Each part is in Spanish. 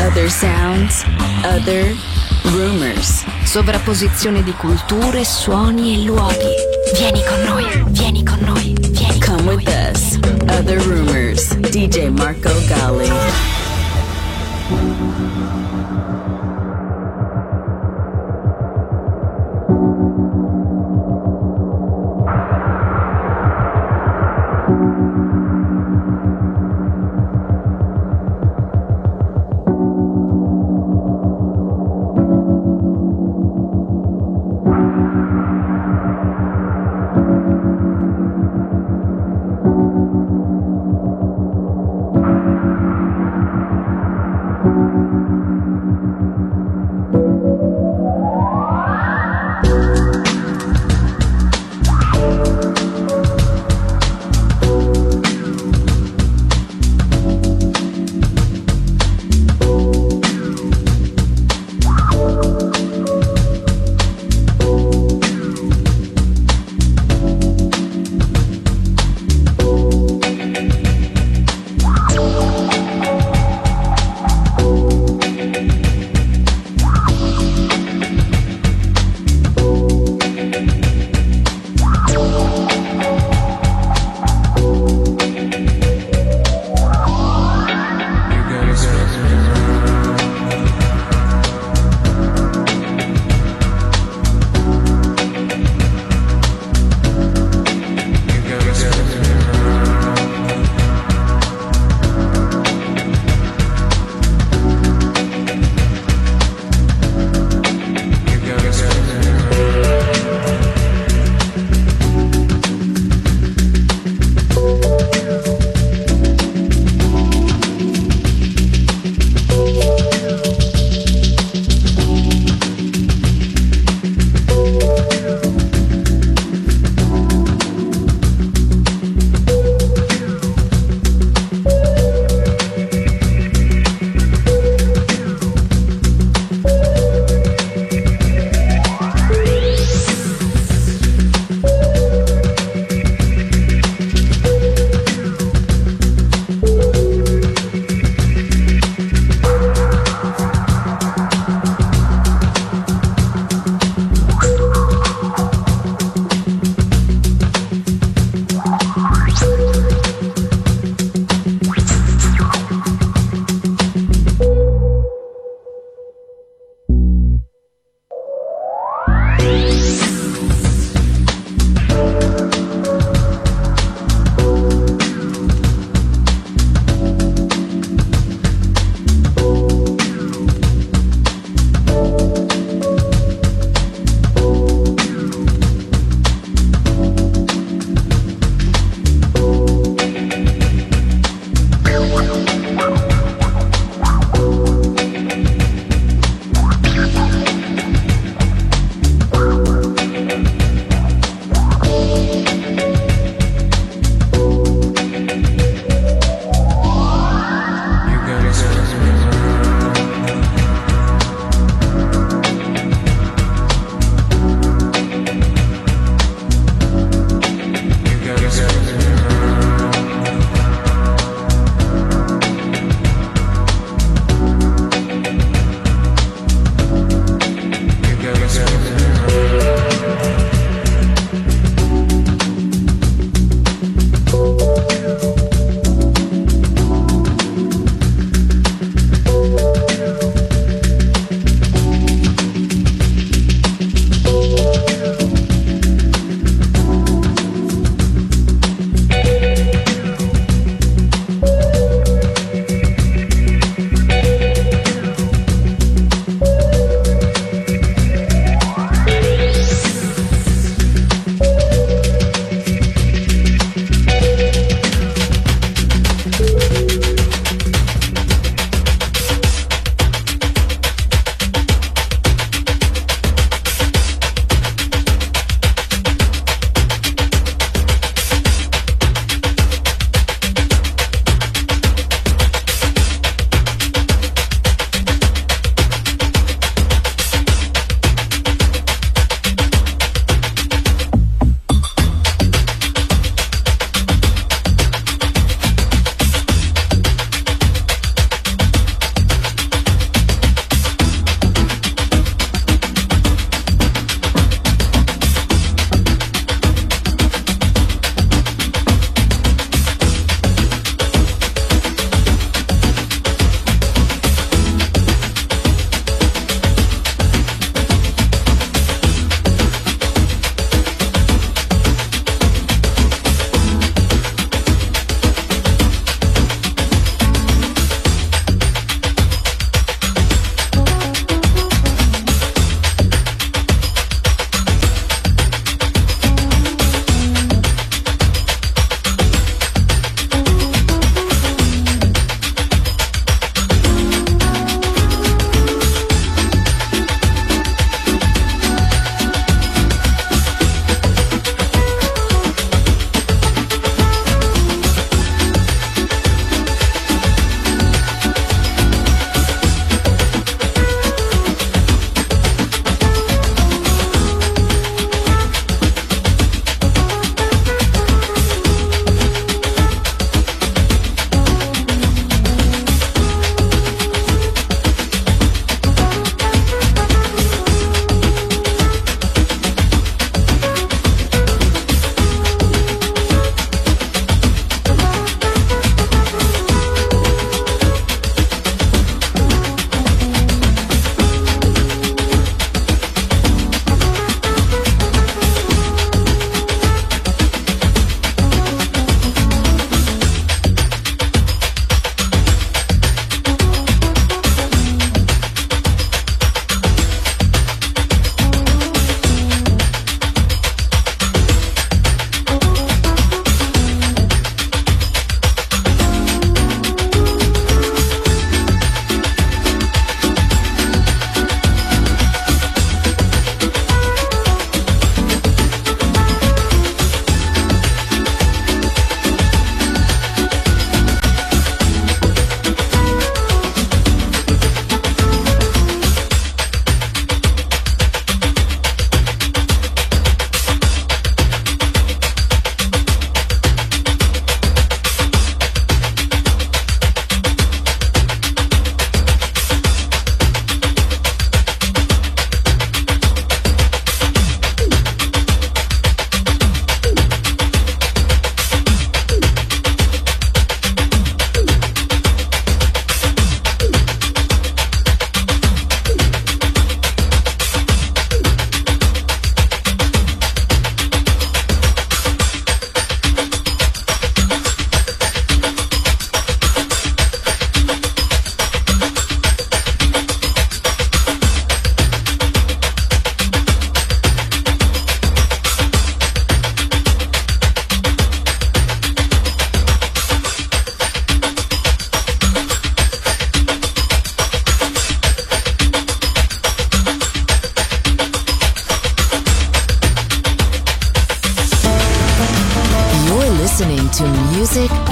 other sounds, other rumors. Sovrapposizione di culture, suoni e luoghi. Vieni con noi, vieni con noi, vieni con Come noi. with us. Other rumors. DJ Marco Gali.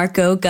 Marco Gunn.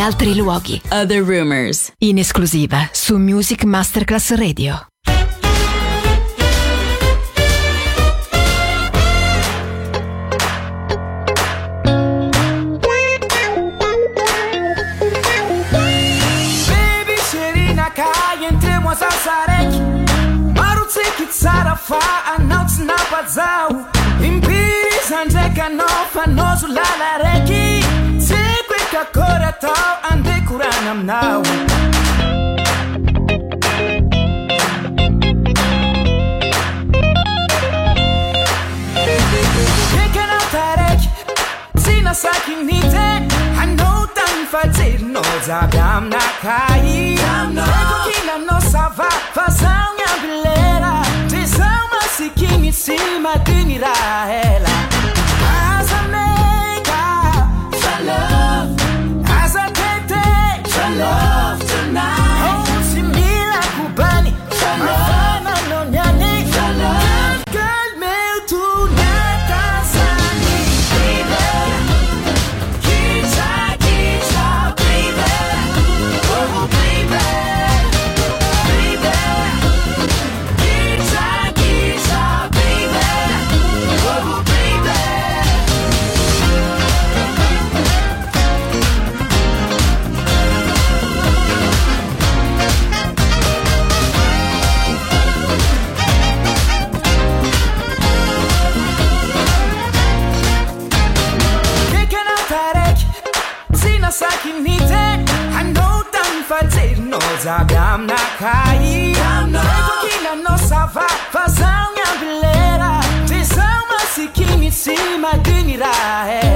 altri luoghi. Other Rumors. In esclusiva su Music Masterclass Radio. tsarafa anao tsy napazaho impiry zandreka anao fanao zo lala raiky tsy koekakora atao ande korana aminao. Ekana taraiky tsy nasakiny teny hanao tany fatserinao zaby aminakay ekokila aminao sava fa zaogny ambilera de zao masikiny sy matiny raha ela. love. Na cair, Vejo que na nossa vá Vazão e a vileira. Visão, mas que me cima de mirar. É.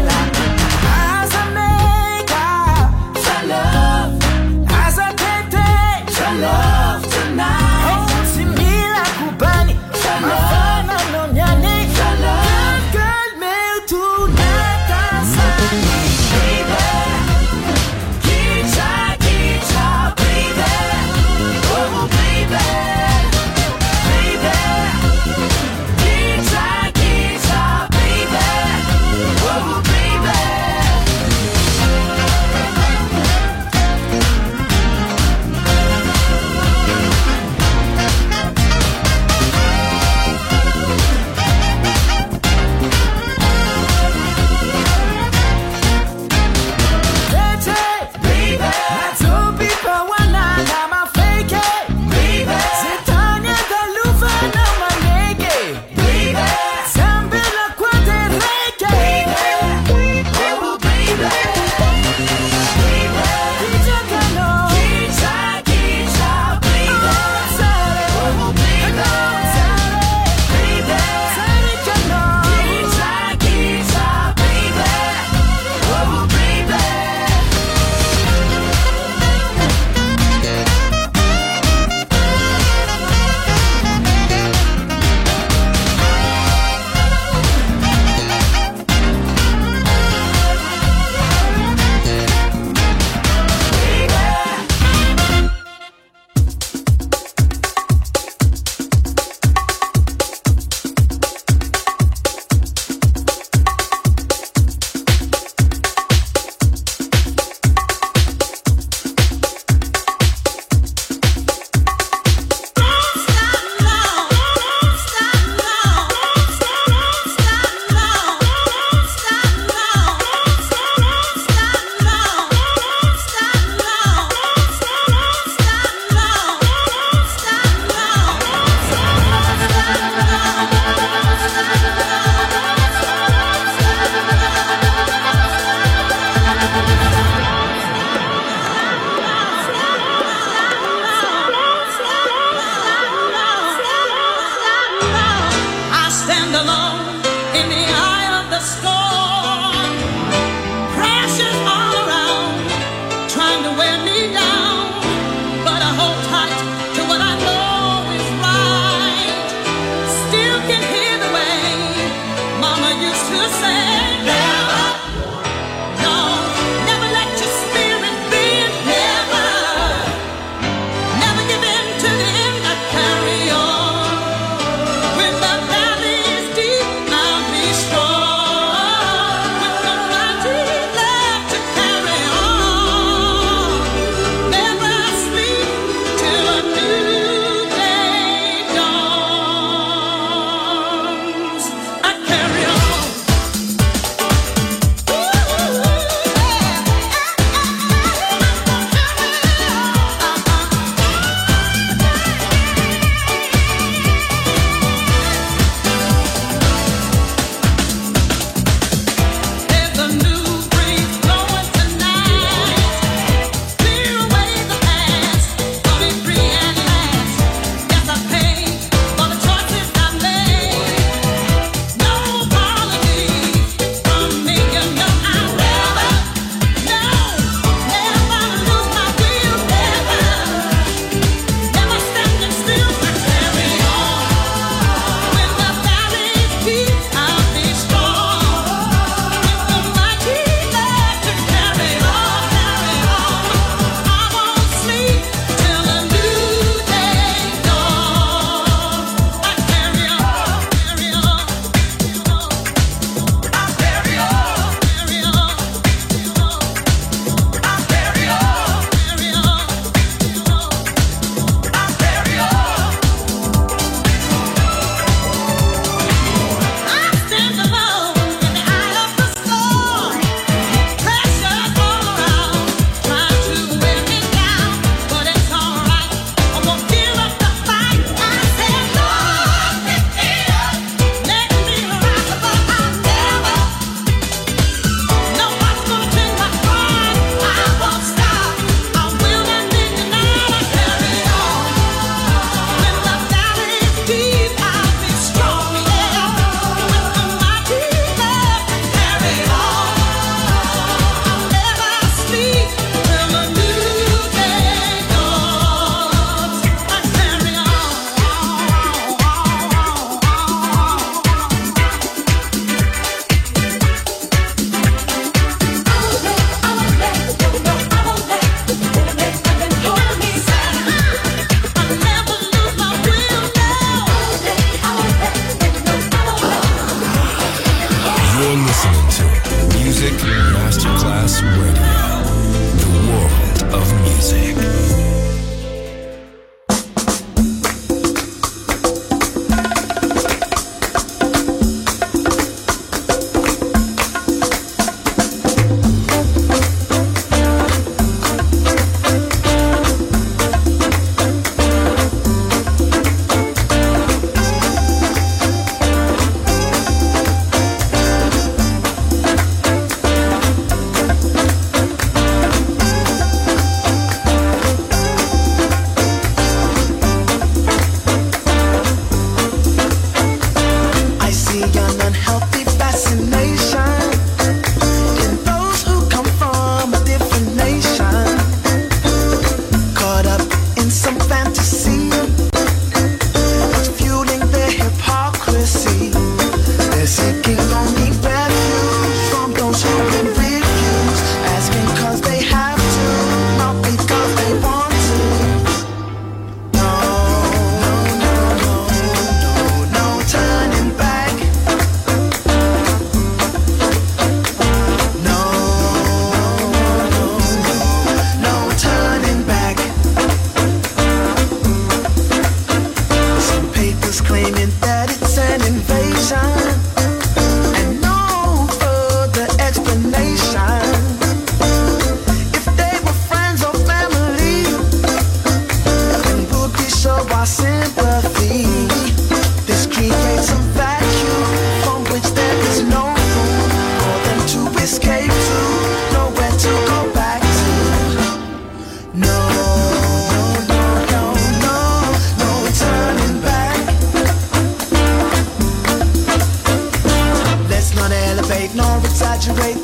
graduate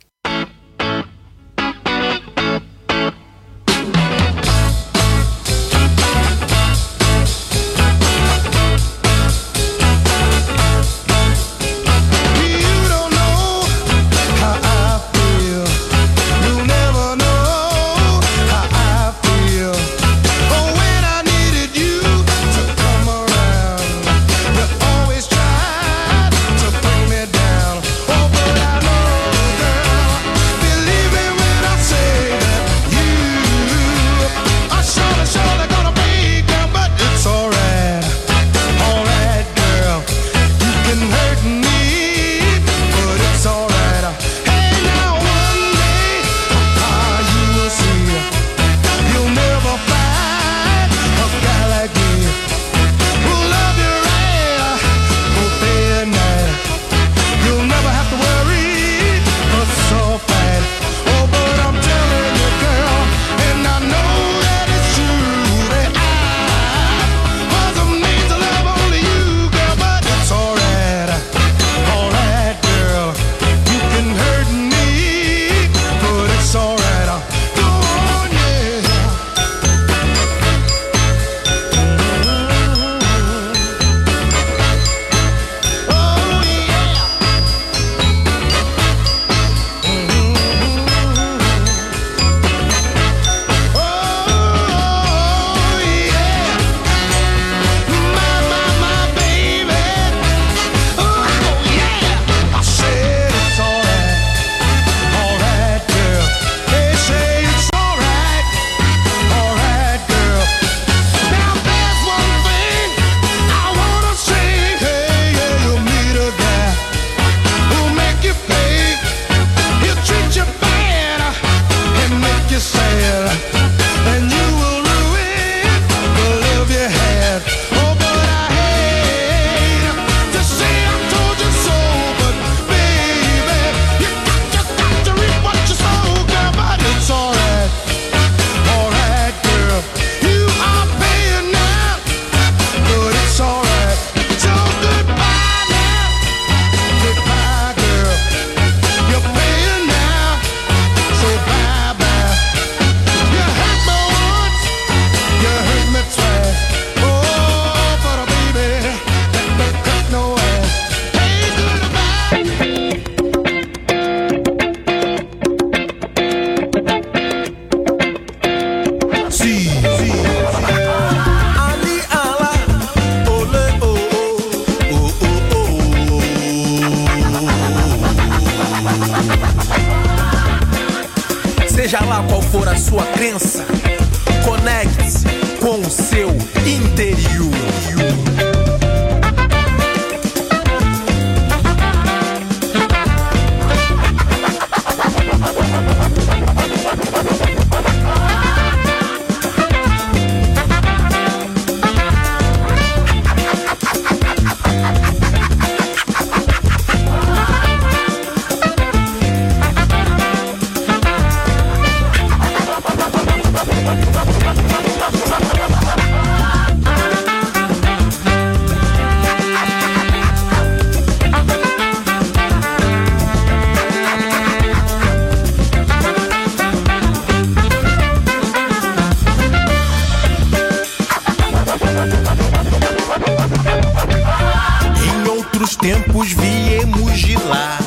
outros tempos viemos de lá,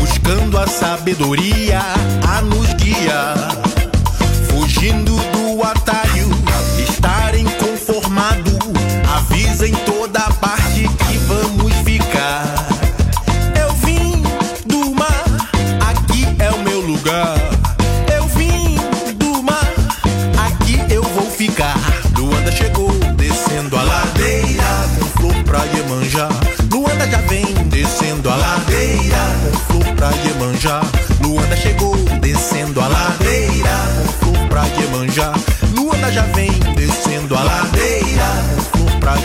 buscando a sabedoria a nos guiar, fugindo Iemanjá. Luanda chegou descendo a ladeira, com flor pra Iemanjá. Luanda já vem descendo a ladeira, com flor pra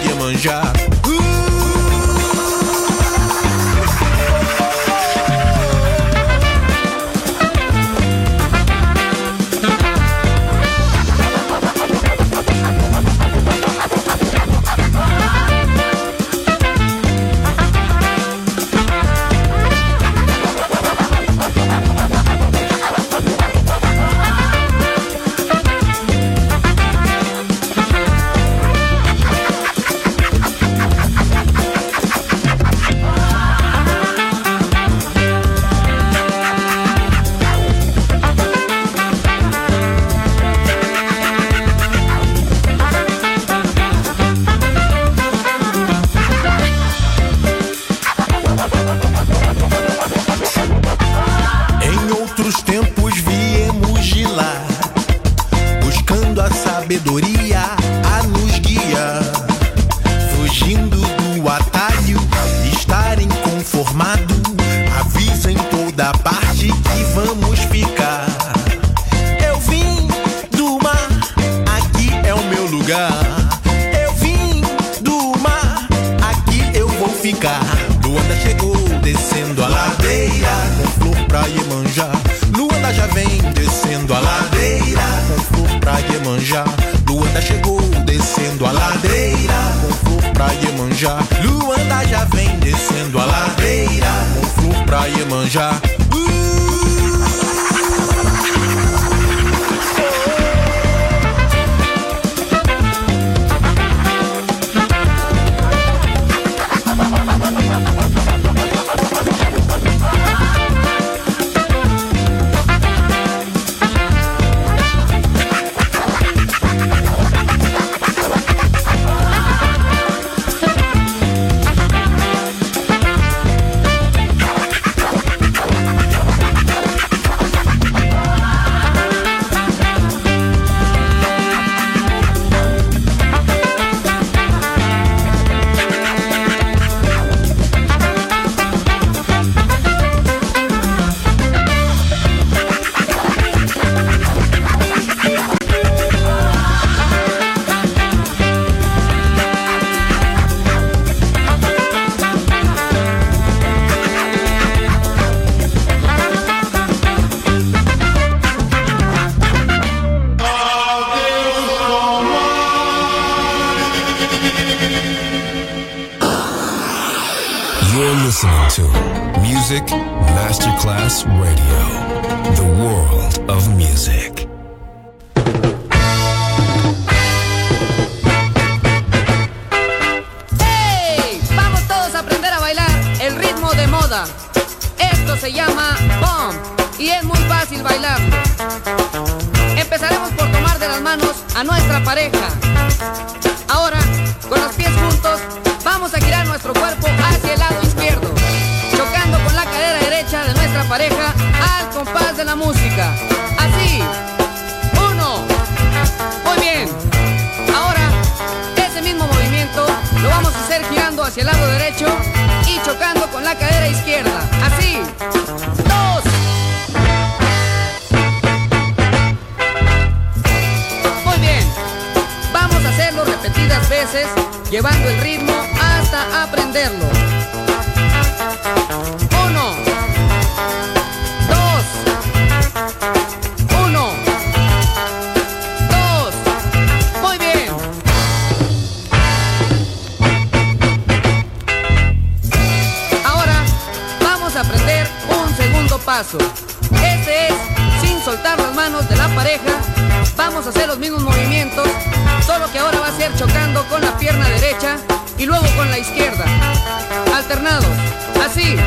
You're listening to Music Masterclass Radio, the world of music. ¡Hey! Vamos todos a aprender a bailar el ritmo de moda. Esto se llama bomb y es muy fácil bailarlo. Empezaremos por tomar de las manos a nuestra pareja. Ahora, con los pies juntos, vamos a girar nuestro cuerpo hacia el lado izquierdo, chocando con la cadera derecha de nuestra pareja al compás de la música. Así. Uno. Muy bien. Ahora, ese mismo movimiento lo vamos a hacer girando hacia el lado derecho y chocando con la cadera izquierda. Así. Dos. Muy bien. Vamos a hacerlo repetidas veces, llevando el ritmo hasta aprenderlo. Uno. Dos. Uno. Dos. Muy bien. Ahora vamos a aprender un segundo paso. Este es sin soltar las manos de la pareja. Vamos a hacer los mismos movimientos, solo que ahora va a ser chocando con la pierna derecha y luego con la izquierda. Alternados. Así.